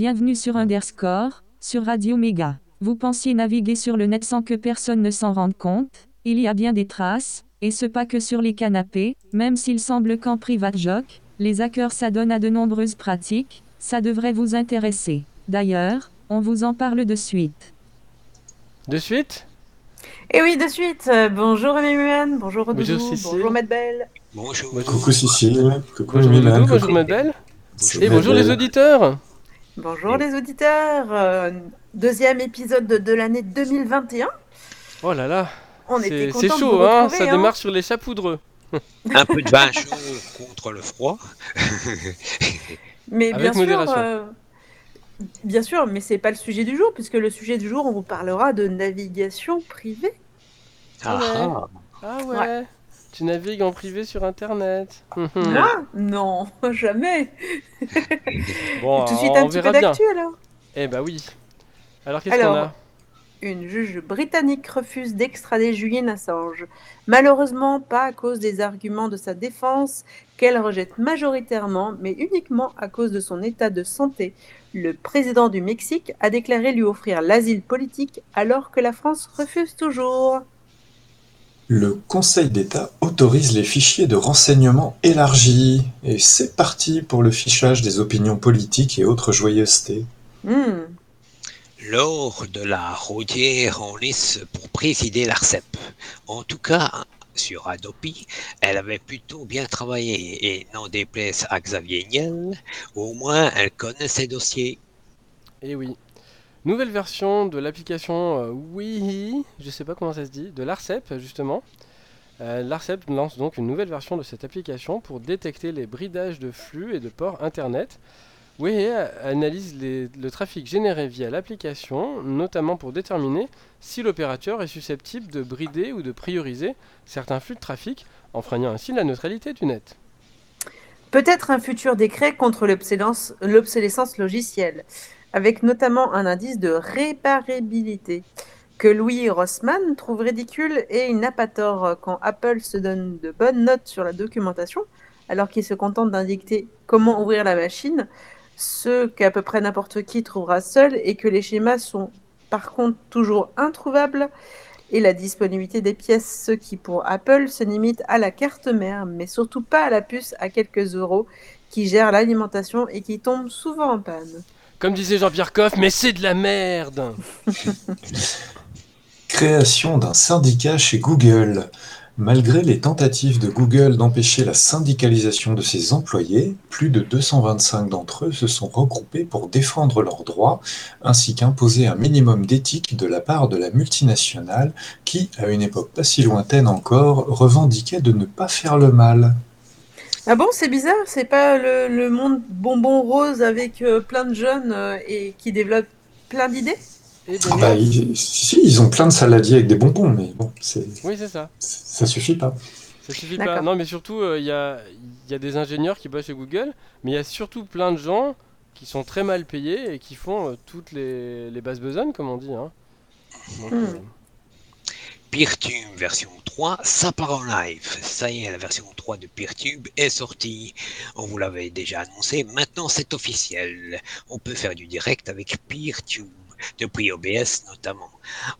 Bonjour, bienvenue sur Underscore, sur Radio Méga. Vous pensiez naviguer sur le net sans que personne ne s'en rende compte Il y a bien des traces, et ce pas que sur les canapés, même s'il semble qu'en private joc, les hackers s'adonnent à de nombreuses pratiques, ça devrait vous intéresser. D'ailleurs, on vous en parle de suite. De suite? Et oui, de suite. Euh, bonjour Emmanuel, bonjour Bonjour, Doudou, Cécile. bonjour Medbel. Bonjour. Bonjour. Coucou Cécile, coucou Bonjour Milan, Doudou, coucou- bonjour. Bonjour. Et bonjour les auditeurs Bonjour les auditeurs. Euh, deuxième épisode de, de l'année 2021. Oh là là, On c'est était c'est contents de chaud, vous hein ça démarre sur les chapoudreux. Un peu de vin chaud contre le froid. Mais Avec bien sûr, modération. euh, bien sûr, mais c'est pas le sujet du jour, puisque le sujet du jour, on vous parlera de navigation privée. Ah, ah. Ah ouais, Ouais. Tu navigues en privé sur internet. Hum. Ah non, jamais. bon, Tout de suite on un petit peu bien. alors. Eh bah oui. Alors qu'est-ce qu'on a Une juge britannique refuse d'extrader Julian Assange. Malheureusement, pas à cause des arguments de sa défense, qu'elle rejette majoritairement, mais uniquement à cause de son état de santé. Le président du Mexique a déclaré lui offrir l'asile politique alors que la France refuse toujours. Le Conseil d'État autorise les fichiers de renseignement élargis. Et c'est parti pour le fichage des opinions politiques et autres joyeusetés. Hmm. Lors de la rôdière en lice pour présider l'ARCEP. En tout cas, sur Adopi, elle avait plutôt bien travaillé et n'en déplaise à Xavier Niel, au moins elle connaît ses dossiers. Eh oui. Nouvelle version de l'application euh, Oui, je sais pas comment ça se dit, de l'ARCEP justement. Euh, L'ARCEP lance donc une nouvelle version de cette application pour détecter les bridages de flux et de ports internet. Oui, analyse le trafic généré via l'application, notamment pour déterminer si l'opérateur est susceptible de brider ou de prioriser certains flux de trafic, enfreignant ainsi la neutralité du net. Peut-être un futur décret contre l'obsolescence logicielle, avec notamment un indice de réparabilité que Louis Rossmann trouve ridicule et il n'a pas tort quand Apple se donne de bonnes notes sur la documentation, alors qu'il se contente d'indiquer comment ouvrir la machine, ce qu'à peu près n'importe qui trouvera seul et que les schémas sont par contre toujours introuvables et la disponibilité des pièces, ce qui pour Apple se limite à la carte mère, mais surtout pas à la puce à quelques euros qui gère l'alimentation et qui tombe souvent en panne. Comme disait Jean-Pierre Coff, mais c'est de la merde Création d'un syndicat chez Google. Malgré les tentatives de Google d'empêcher la syndicalisation de ses employés, plus de 225 d'entre eux se sont regroupés pour défendre leurs droits, ainsi qu'imposer un minimum d'éthique de la part de la multinationale qui, à une époque pas si lointaine encore, revendiquait de ne pas faire le mal. Ah bon, c'est bizarre, c'est pas le, le monde bonbon rose avec euh, plein de jeunes euh, et qui développent plein d'idées? Ah bah, ils, si, ils ont plein de saladiers avec des bonbons, mais bon, c'est- Oui, c'est ça. ça suffit pas. Ça suffit pas. Non, mais surtout, euh, il y, a, il y a des ingénieurs qui bossent chez Google, mais il y a surtout plein de gens qui sont très mal payés et qui font euh, toutes les, les basses besognes, comme on dit. Hein. Donc, Hmm. euh, Peertube version 3, ça part en live. Ça y est, la version 3 de Peertube est sortie. On vous l'avait déjà annoncé, maintenant c'est officiel. On peut faire du direct avec Peertube, depuis OBS notamment.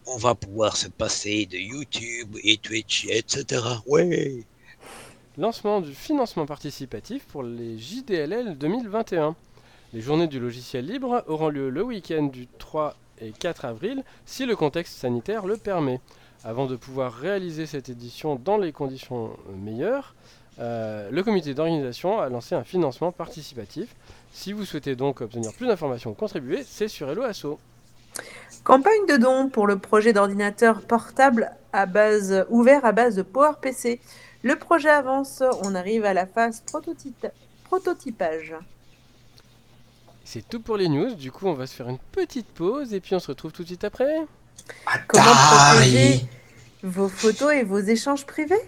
On va pouvoir se passer de YouTube et Twitch, etc. Ouais. lancement du financement participatif pour les JDLL 2021. Les journées du logiciel libre auront lieu le week-end du 3 et 4 avril, si le contexte sanitaire le permet. Avant de pouvoir réaliser cette édition dans les conditions meilleures, euh, le comité d'organisation a lancé un financement participatif. Si vous souhaitez donc obtenir plus d'informations ou contribuer, c'est sur Hello Asso. Campagne de dons pour le projet d'ordinateur portable à base ouvert à base de PowerPC. Le projet avance, on arrive à la phase prototype- prototypage. C'est tout pour les news, du coup on va se faire une petite pause et puis on se retrouve tout de suite après. Comment protéger vos photos et vos échanges privés?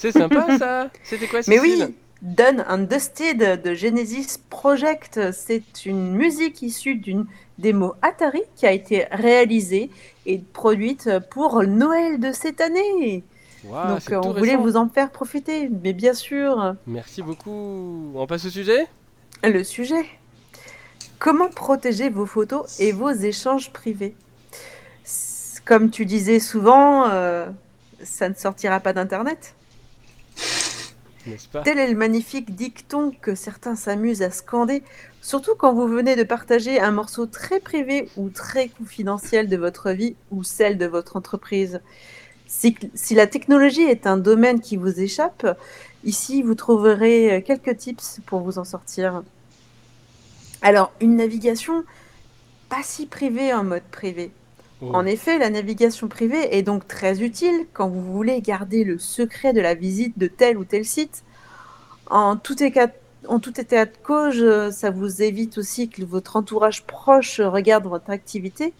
C'est sympa ça C'était quoi Mais oui, Done and Dusted de Genesis Project, c'est une musique issue d'une démo Atari qui a été réalisée et produite pour Noël de cette année. Waouh, Donc euh, on voulait vous en faire profiter, mais bien sûr, Merci beaucoup. On passe au sujet? Le sujet. Comment protéger vos photos et vos échanges privés? Comme tu disais souvent, euh, ça ne sortira pas d'Internet. Tel est le magnifique dicton que certains s'amusent à scander, surtout quand vous venez de partager un morceau très privé ou très confidentiel de votre vie ou celle de votre entreprise. Si, si la technologie est un domaine qui vous échappe, ici vous trouverez quelques tips pour vous en sortir. Alors, une navigation pas si privée en mode privé. En effet, la navigation privée est donc très utile quand vous voulez garder le secret de la visite de tel ou tel site. En tout état, de cause, ça vous évite aussi que votre entourage proche regarde votre activité.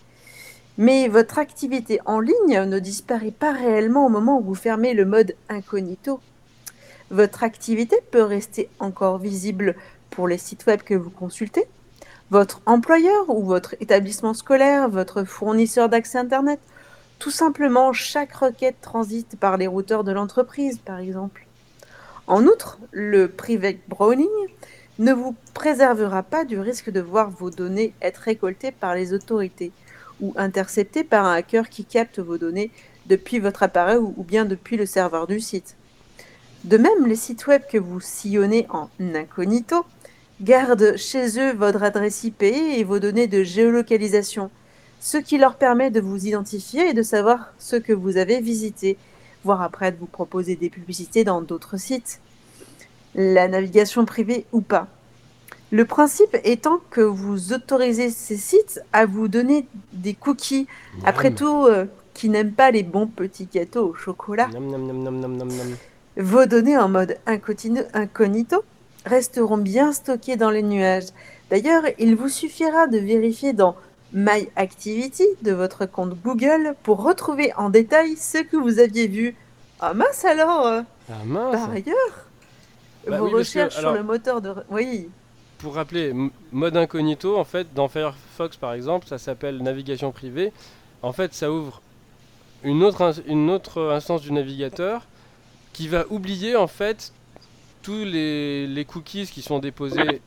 Mais votre activité en ligne ne disparaît pas réellement au moment où vous fermez le mode incognito. Votre activité peut rester encore visible pour les sites web que vous consultez, votre employeur ou votre établissement scolaire, votre fournisseur d'accès Internet. Tout simplement, chaque requête transite par les routeurs de l'entreprise, par exemple. En outre, le private browning ne vous préservera pas du risque de voir vos données être récoltées par les autorités ou interceptées par un hacker qui capte vos données depuis votre appareil ou bien depuis le serveur du site. De même, les sites web que vous sillonnez en incognito gardent chez eux votre adresse IP et vos données de géolocalisation, ce qui leur permet de vous identifier et de savoir ce que vous avez visité, voire après de vous proposer des publicités dans d'autres sites. La navigation privée ou pas. Le principe étant que vous autorisez ces sites à vous donner des cookies, après tout, euh, qui n'aiment pas les bons petits gâteaux au chocolat. Miam. Vos données en mode incognito resteront bien stockées dans les nuages. D'ailleurs, il vous suffira de vérifier dans My Activity de votre compte Google pour retrouver en détail ce que vous aviez vu. Ah mince alors Ah mince Par ailleurs, Bah vos oui, parce que, recherches alors- sur le moteur de... Oui, Pour rappeler, mode incognito, en fait, dans Firefox par exemple, ça s'appelle navigation privée. En fait, ça ouvre une autre, une autre instance du navigateur qui va oublier en fait tous les, les cookies qui sont déposés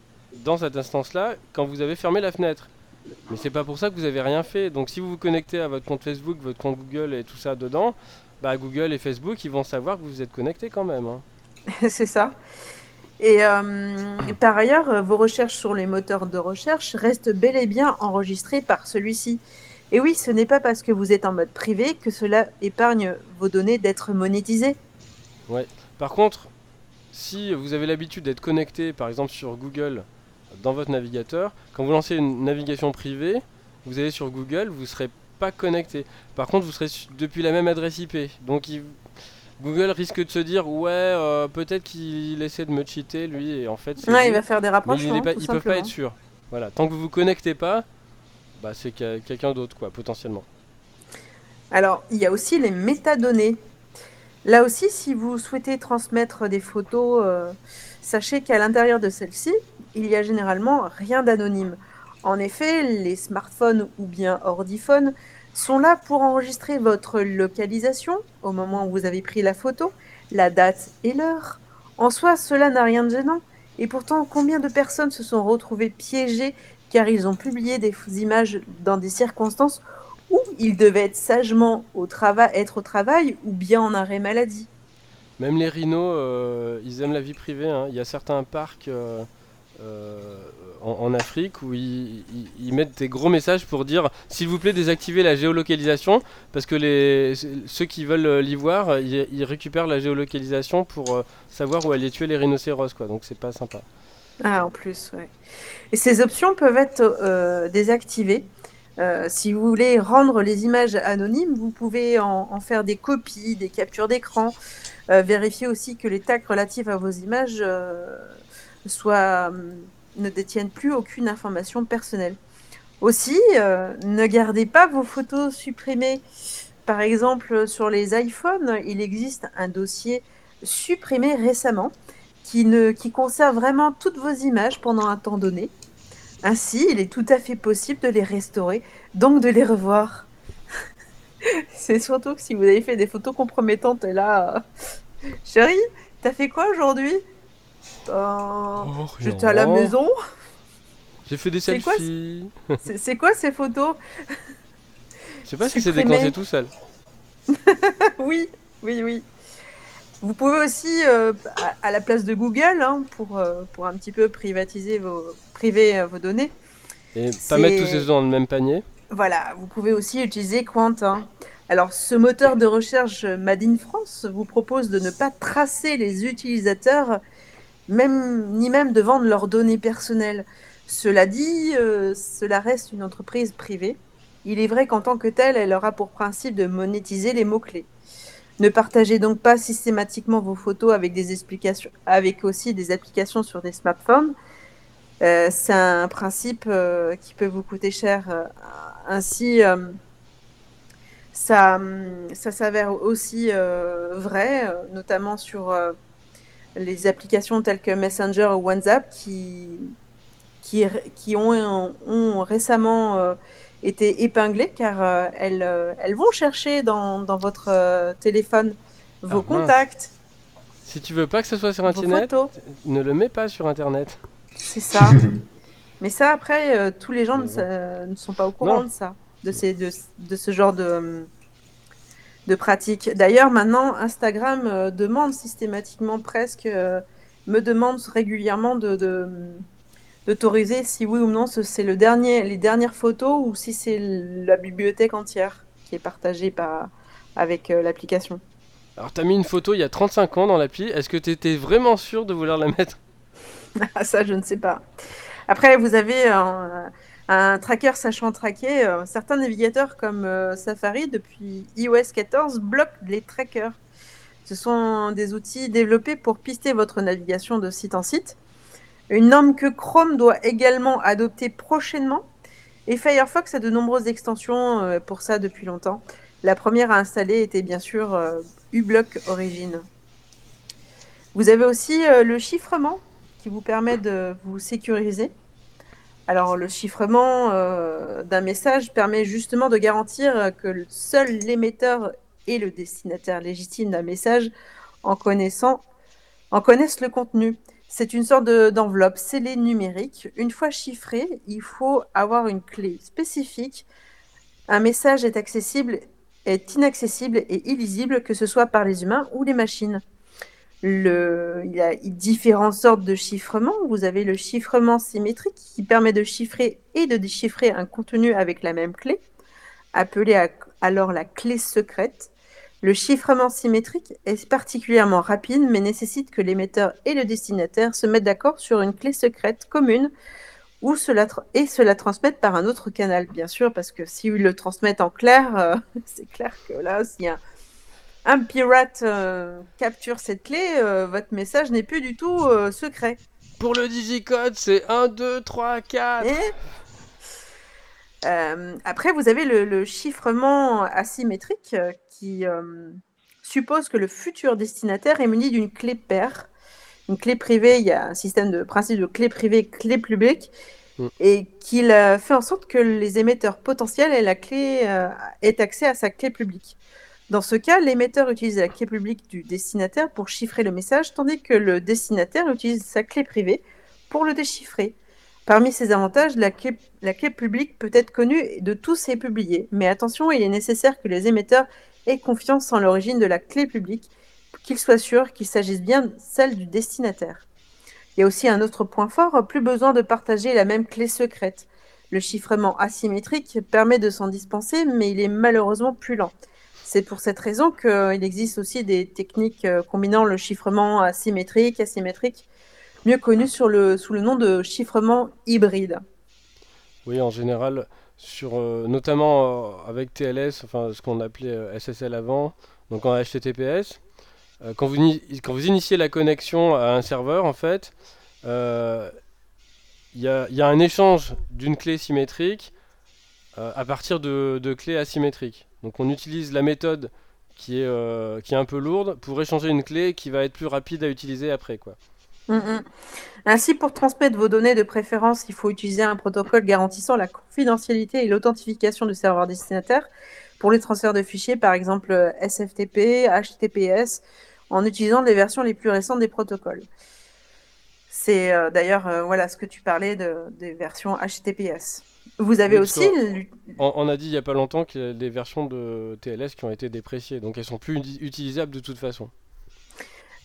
dans cette instance-là quand vous avez fermé la fenêtre. Mais c'est pas pour ça que vous avez rien fait. Donc si vous vous connectez à votre compte Facebook, votre compte Google et tout ça dedans, bah Google et Facebook ils vont savoir que vous êtes connecté quand même. hein. c'est ça. Et, euh, et par ailleurs, euh, vos recherches sur les moteurs de recherche restent bel et bien enregistrées par celui-ci. Et oui, ce n'est pas parce que vous êtes en mode privé que cela épargne vos données d'être monétisées. Par contre, si vous avez l'habitude d'être connecté par exemple sur Google dans votre navigateur, quand vous lancez une navigation privée, vous allez sur Google, vous ne serez pas connecté. Par contre, vous serez depuis la même adresse IP. Donc il- Google risque de se dire ouais, euh, peut-être qu'il essaie de me cheater lui et en fait c'est Ouais, lui. il va faire des rapprochements, tout ils peuvent pas être sûrs. Voilà, tant que vous vous connectez pas, bah c'est que- quelqu'un d'autre quoi, potentiellement. Alors, il y a aussi les métadonnées. Là aussi, si vous souhaitez transmettre des photos, euh, sachez qu'à l'intérieur de celles-ci, il y a généralement rien d'anonyme. En effet, les smartphones ou bien ordiphones sont là pour enregistrer votre localisation au moment où vous avez pris la photo, la date et l'heure. En soi, cela n'a rien de gênant. Et pourtant, combien de personnes se sont retrouvées piégées car ils ont publié des images dans des circonstances où ils devaient être sagement au travail, être au travail ou bien en arrêt maladie. Même les rhinos, euh, ils aiment la vie privée. hein. Il y a certains parcs euh, euh, en, en Afrique où ils, ils- ils mettent des gros messages pour dire s'il vous plaît désactivez la géolocalisation parce que les, ceux qui veulent l'y voir, euh, ils, ils récupèrent la géolocalisation pour savoir où aller tuer les rhinocéros. Quoi. Donc c'est pas sympa. Ah, en plus, ouais. Et ces options peuvent être désactivées. Euh, si vous voulez rendre les images anonymes, vous pouvez en, faire des copies, des captures d'écran. Euh, vérifiez aussi que les tags relatifs à vos images euh, soient, hum, ne détiennent plus aucune information personnelle. Aussi, euh, ne gardez pas vos photos supprimées. Par exemple, sur les iPhones, il existe un dossier supprimés récemment qui, ne, qui conservent vraiment toutes vos images pendant un temps donné. Ainsi, il est tout à fait possible de les restaurer, donc de les revoir. C'est surtout que si vous avez fait des photos compromettantes, et là, euh, chérie, t'as fait quoi aujourd'hui? Ben, Oh, J'étais à la maison. J'ai fait des selfies. C'est quoi ces photos? Je sais pas si c'est décompté tout seul. Oui, oui, oui. Vous pouvez aussi, euh, à, à la place de Google, hein, pour, euh, pour un petit peu privatiser vos, priver euh, vos données, Et pas mettre tous ces œufs dans le même panier. Voilà, vous pouvez aussi utiliser Quant. hein. Alors, ce moteur de recherche Made in France vous propose de ne pas tracer les utilisateurs, même, ni même de vendre leurs données personnelles. Cela dit, cela reste une entreprise privée. Il est vrai qu'en tant que telle, elle aura pour principe de monétiser les mots-clés. Ne partagez donc pas systématiquement vos photos avec des aussi des applications sur des smartphones. Euh, c'est un principe euh, qui peut vous coûter cher. euh, ainsi, ça, s'avère aussi vrai, notamment sur les applications telles que Messenger ou WhatsApp qui, ont, récemment été épinglées car euh, elles, euh, elles vont chercher dans, dans votre euh, téléphone vos Ah, contacts, Si tu veux pas que ce soit sur internet, ne le mets pas sur internet. C'est ça. Mais ça, après, tous les gens ne, sont pas au courant Non. de ça, de, ces, de, de ce genre de, de pratique. D'ailleurs, maintenant, Instagram euh, demande systématiquement presque, euh, me demande régulièrement de, de, d'autoriser si oui ou non ce- c'est le dernier, les dernières photos ou si c'est la bibliothèque entière qui est partagée par, avec euh, l'application. Alors t'as mis une photo il y a 35 ans dans l'appli, est-ce que t'étais vraiment sûr de vouloir la mettre? Ah, ça, je ne sais pas. Après, vous avez un, un tracker sachant traquer. euh, certains navigateurs comme euh, Safari, depuis iOS 14, bloquent les trackers. Ce sont des outils développés pour pister votre navigation de site en site. Une norme que Chrome doit également adopter prochainement. Et Firefox a de nombreuses extensions euh, pour ça depuis longtemps. La première à installer était bien sûr euh, uBlock Origin. Vous avez aussi euh, le chiffrement qui vous permet de vous sécuriser. Alors le chiffrement d'un message permet justement de garantir que seul l'émetteur et le destinataire légitime d'un message en, connaissant, en connaissent le contenu. C'est une sorte de- d'enveloppe scellée numérique. Une fois chiffrée, il faut avoir une clé spécifique. Un message est accessible, est inaccessible et illisible, que ce soit par les humains ou les machines. Il y a différentes sortes de chiffrement. Vous avez le chiffrement symétrique qui permet de chiffrer et de déchiffrer un contenu avec la même clé, appelée alors la clé secrète. Le chiffrement symétrique est particulièrement rapide mais nécessite que l'émetteur et le destinataire se mettent d'accord sur une clé secrète commune ou cela et se la transmettent par un autre canal, bien sûr, parce que s'ils le transmettent en clair, euh, c'est clair que là, s'il y a un pirate euh, capture cette clé, euh, votre message n'est plus du tout secret. Pour le digicode, c'est 1, 2, 3, 4 Et, euh, après, vous avez le, le chiffrement asymétrique qui euh, suppose que le futur destinataire est muni d'une clé paire. Une clé privée, il y a un système de principe de clé privée, clé publique, Mm. et qu'il euh, fait en sorte que les émetteurs potentiels aient, la clé, euh, aient accès à sa clé publique. Dans ce cas, l'émetteur utilise la clé publique du destinataire pour chiffrer le message, tandis que le destinataire utilise sa clé privée pour le déchiffrer. Parmi ces avantages, la clé, la clé publique peut être connue de tous et publiée. Mais attention, il est nécessaire que les émetteurs aient confiance en l'origine de la clé publique, qu'ils soient sûrs qu'il s'agisse bien celle du destinataire. Il y a aussi un autre point fort, plus besoin de partager la même clé secrète. Le chiffrement asymétrique permet de s'en dispenser, mais il est malheureusement plus lent. C'est pour cette raison qu'il existe aussi des techniques euh, combinant le chiffrement asymétrique, asymétrique, mieux connu sous le nom de chiffrement hybride. Oui, en général, sur, euh, notamment euh, avec TLS, enfin ce qu'on appelait euh, SSL avant, donc en HTTPS, quand, vous, quand vous initiez la connexion à un serveur, en fait, il y, a, y a un échange d'une clé symétrique à partir de, de clés asymétriques. Donc on utilise la méthode qui est, qui est un peu lourde pour échanger une clé qui va être plus rapide à utiliser après. Quoi. Mm, mm. Ainsi, pour transmettre vos données de préférence, il faut utiliser un protocole garantissant la confidentialité et l'authentification du serveur destinataire pour les transferts de fichiers, par exemple euh, SFTP, HTTPS, en utilisant les versions les plus récentes des protocoles. C'est euh, d'ailleurs euh, voilà ce que tu parlais de, des versions HTTPS. Vous avez Oui, aussi On, on a dit il n'y a pas longtemps qu'il y a des versions de TLS qui ont été dépréciées, donc elles sont plus uti- utilisables de toute façon.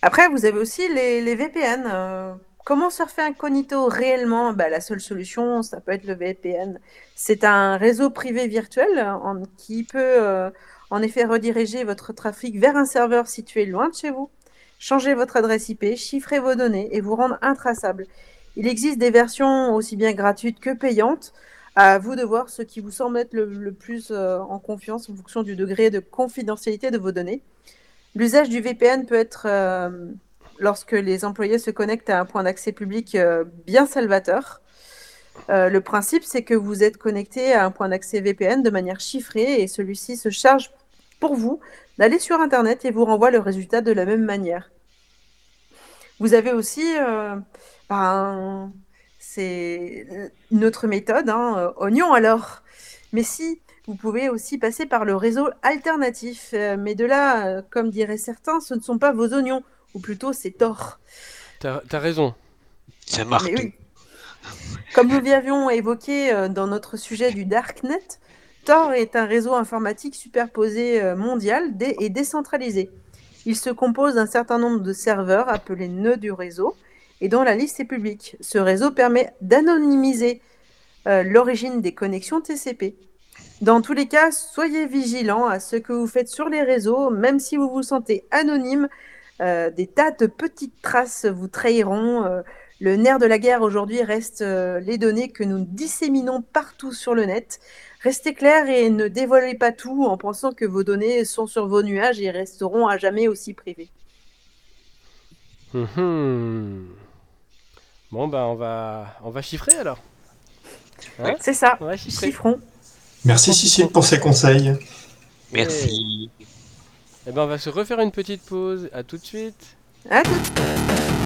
Après, vous avez aussi les, VPN. euh, comment surfer incognito réellement? Bah, La seule solution, ça peut être le VPN. C'est un réseau privé virtuel qui peut euh, en effet rediriger votre trafic vers un serveur situé loin de chez vous, changer votre adresse IP, chiffrer vos données et vous rendre intraçable. Il existe des versions aussi bien gratuites que payantes. À vous de voir ce qui vous semble être le, le plus euh, en confiance en fonction du degré de confidentialité de vos données. L'usage du VPN peut être, euh, lorsque les employés se connectent à un point d'accès public euh, bien salvateur. Euh, le principe, c'est que vous êtes connecté à un point d'accès VPN de manière chiffrée et celui-ci se charge pour vous d'aller sur Internet et vous renvoie le résultat de la même manière. Vous avez aussi, ben, c'est une autre méthode, hein, Oignon alors. Mais si, vous pouvez aussi passer par le réseau alternatif. Euh, mais de là, euh, comme diraient certains, ce ne sont pas vos oignons, ou plutôt c'est tort. T'as raison. C'est. Mais oui. Comme nous l'avions évoqué euh, dans notre sujet du Darknet, Tor est un réseau informatique superposé mondial et décentralisé. Il se compose d'un certain nombre de serveurs appelés nœuds du réseau et dont la liste est publique. Ce réseau permet d'anonymiser l'origine des connexions TCP. Dans tous les cas, soyez vigilants à ce que vous faites sur les réseaux, même si vous vous sentez anonyme. euh, des tas de petites traces vous trahiront. euh, le nerf de la guerre aujourd'hui reste euh, les données que nous disséminons partout sur le net. Restez clairs et ne dévoilez pas tout en pensant que vos données sont sur vos nuages et resteront à jamais aussi privées. Mhm. Bon, bah, on va, on va chiffrer alors. Hein? C'est ça, on va chiffrer. chiffrons. Merci Cécile pour ces conseils. Merci. Eh ben, on va se refaire une petite pause. À tout de suite. À tout fait une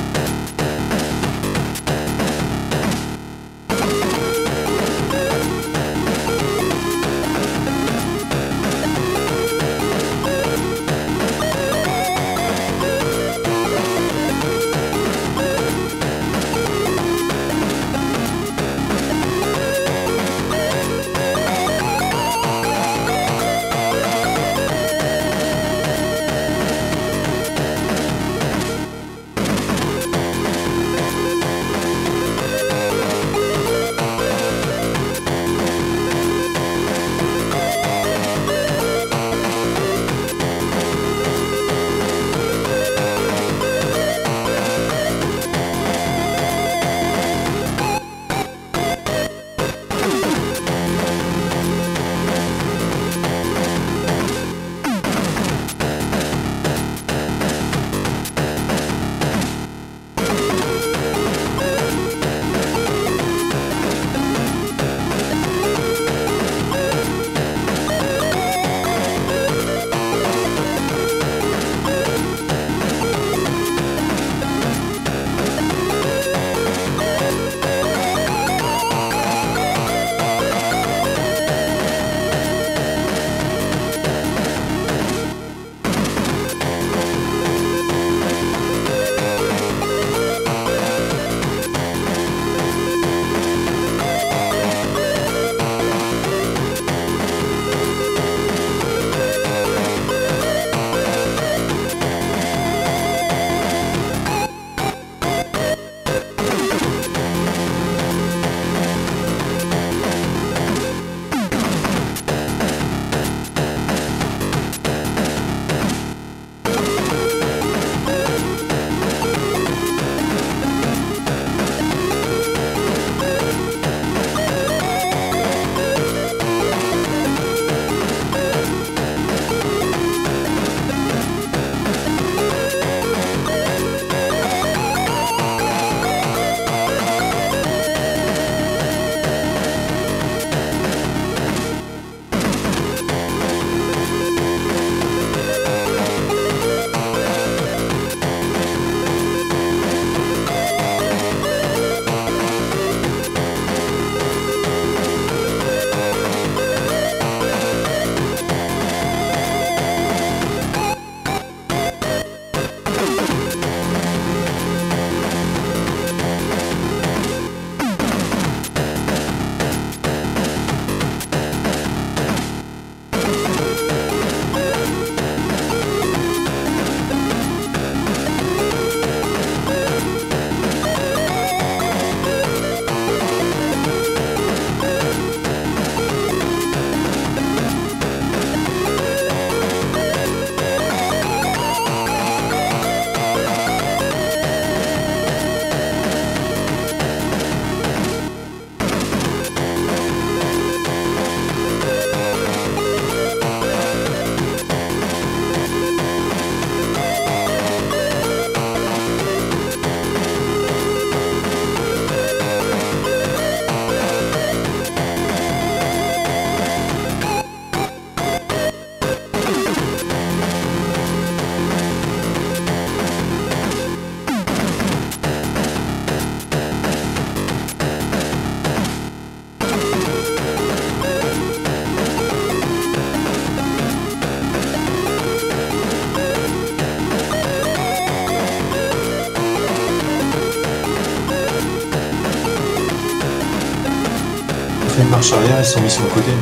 marche arrière, sont mis sur le côté.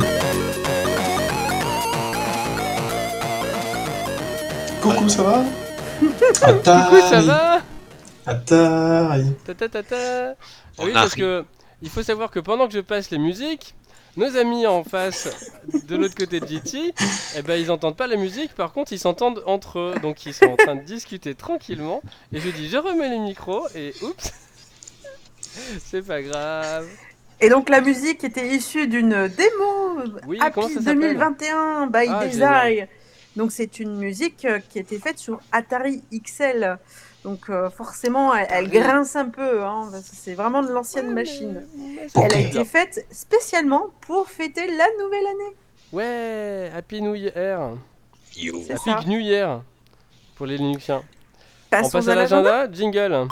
Coucou, ça va Coucou, ça va Atari Ta ta ta ta. On Oui, parce que il faut savoir que pendant que je passe les musiques, nos amis en face, de l'autre côté de GT, eh ben ils entendent pas la musique, par contre ils s'entendent entre eux, donc ils sont en train de discuter tranquillement. Et je dis je remets les micros et oups, c'est pas grave. Et donc la musique était issue d'une démo Oui, Happy ça s'appelle 2021 by Ah, Desire. Donc c'est une musique euh, qui était faite sur Atari XL. Donc euh, forcément, elle, elle grince un peu. Hein, c'est vraiment de l'ancienne machine. Elle a été faite spécialement pour fêter la nouvelle année. Ouais, Happy New Year, Happy ça. New Year pour les Linuxiens. On Passons passe à à l'agenda, jingle.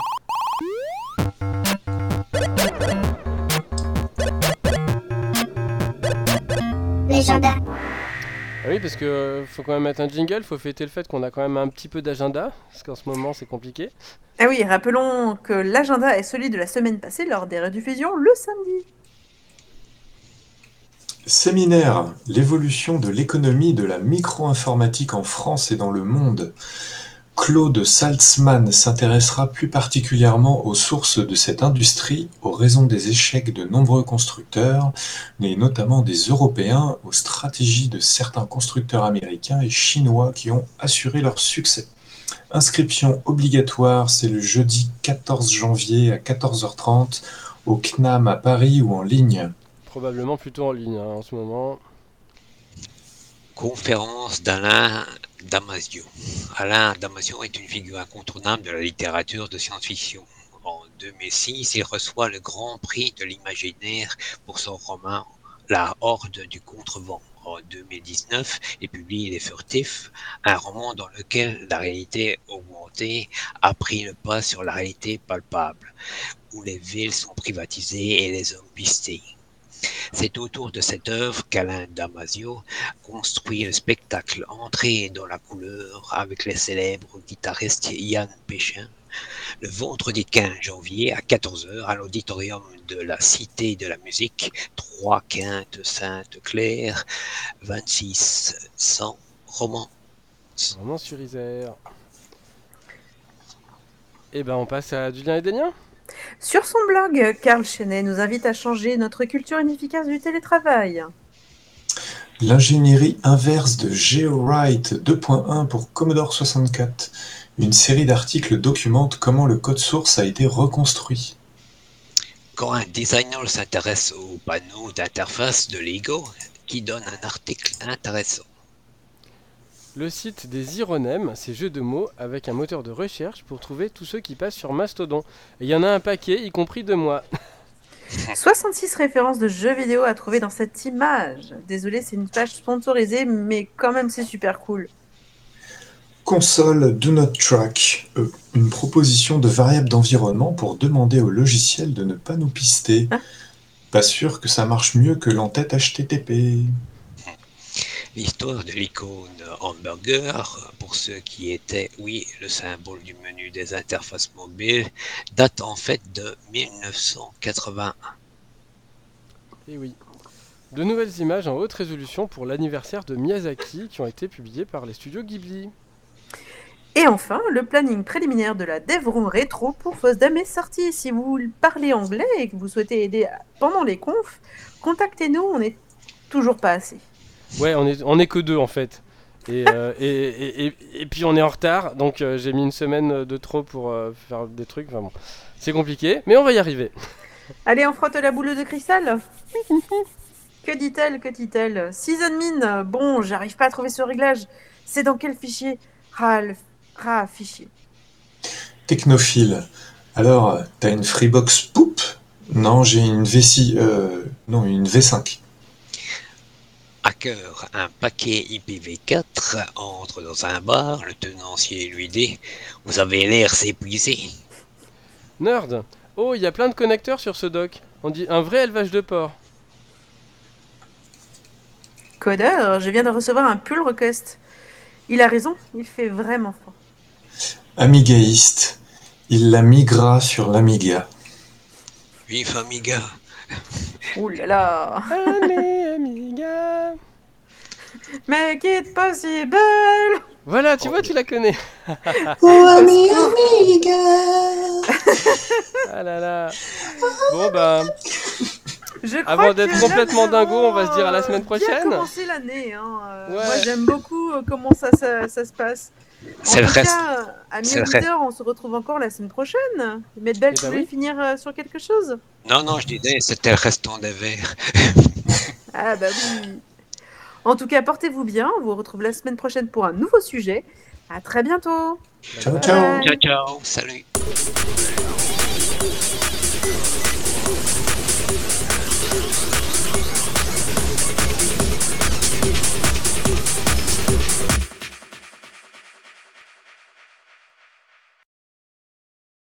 L'agenda. Ah oui, parce que euh, faut quand même mettre un jingle, faut fêter le fait qu'on a quand même un petit peu d'agenda, parce qu'en ce moment c'est compliqué. Ah oui, rappelons que l'agenda est celui de la semaine passée lors des rediffusions le samedi. Séminaire L'évolution de l'économie de la micro-informatique en France et dans le monde. Claude Saltzman s'intéressera plus particulièrement aux sources de cette industrie, aux raisons des échecs de nombreux constructeurs, et notamment des Européens, aux stratégies de certains constructeurs américains et chinois qui ont assuré leur succès. Inscription obligatoire, c'est le jeudi 14 janvier à 14h30 au CNAM à Paris ou en ligne. Probablement plutôt en ligne hein, en ce moment. Conférence d'Alain Damasio. Alain Damasio est une figure incontournable de la littérature de science-fiction. En 2006, il reçoit le Grand Prix de l'imaginaire pour son roman La Horde du Contrevent. En 2019, il publie Les Furtifs, un roman dans lequel la réalité augmentée a pris le pas sur la réalité palpable, où les villes sont privatisées et les hommes pistés. C'est autour de cette œuvre qu'Alain Damasio construit le spectacle Entrée dans la couleur avec les célèbres guitaristes Yann Péchin le vendredi 15 janvier à 14h à l'auditorium de la Cité de la Musique, 3 Quinte Sainte-Claire, 26 100 Romans. Vraiment sur Isère. Et ben on passe à Julien et Denien Sur son blog, Karl Chenet nous invite à changer notre culture inefficace du télétravail. L'ingénierie inverse de GeoWrite 2.1 pour Commodore 64. Une série d'articles documente comment le code source a été reconstruit. Quand un designer s'intéresse au panneau d'interface de Lego, qui donne un article intéressant. Le site des Ironem, c'est jeux de mots avec un moteur de recherche pour trouver tous ceux qui passent sur Mastodon. Et il y en a un paquet, y compris de moi. 66 références de jeux vidéo à trouver dans cette image. Désolé, c'est une page sponsorisée, mais quand même c'est super cool. Console Do Not Track, euh, une proposition de variable d'environnement pour demander au logiciel de ne pas nous pister. Ah. Pas sûr que ça marche mieux que l'entête HTTP. L'histoire de l'icône hamburger, pour ceux qui étaient, oui, le symbole du menu des interfaces mobiles, date en fait de 1981. Et oui. De nouvelles images en haute résolution pour l'anniversaire de Miyazaki qui ont été publiées par les studios Ghibli. Et enfin, le planning préliminaire de la DevRoom Rétro pour FOSDEM est sorti. Si vous parlez anglais et que vous souhaitez aider pendant les confs, contactez-nous, on n'est toujours pas assez. Ouais, on est, on est que deux en fait. Et, euh, et, et, et- et puis on est en retard, donc euh, j'ai mis une semaine de trop pour euh, faire des trucs. Enfin bon, c'est compliqué, mais on va y arriver. Allez, on frotte la boule de cristal Que dit-elle Que dit-elle? Season min, bon, j'arrive pas à trouver ce réglage. C'est dans quel fichier? Le... ah, fichier. Technophile. Alors, t'as une Freebox Poup Non, j'ai une V6. Euh, non, une V5. Hacker, un paquet IPv4 entre dans un bar, le tenancier lui dit Vous avez l'air s'épuiser. Nerd Oh, il y a plein de connecteurs sur ce dock. On dit un vrai élevage de porc. Codeur, je viens de recevoir un pull request. Il a raison, il fait vraiment froid. Amigaïste. Il la migra sur l'Amiga. Vive Amiga Ouh là là. Allez, amiga. Make it possible? Voilà, tu vois, tu la connais. Oh, ami, amiga. Ah là là. Bon bah, Je crois Avant d'être complètement dingo, on va se dire à la euh, semaine bien prochaine. commencé l'année. Hein. euh, Ouais. Moi, j'aime beaucoup euh, comment ça, ça, ça se passe. En C'est le reste. cas, euh, amis C'est le reste. auditeurs, on se retrouve encore la semaine prochaine. Mais Belle, Eh tu ben voulais oui. finir sur quelque chose? Non, non, je disais, c'était le restant des verres. Ah bah oui. En tout cas, portez-vous bien. On vous retrouve la semaine prochaine pour un nouveau sujet. À très bientôt. Ciao, ciao. bye. Ciao, ciao. Salut.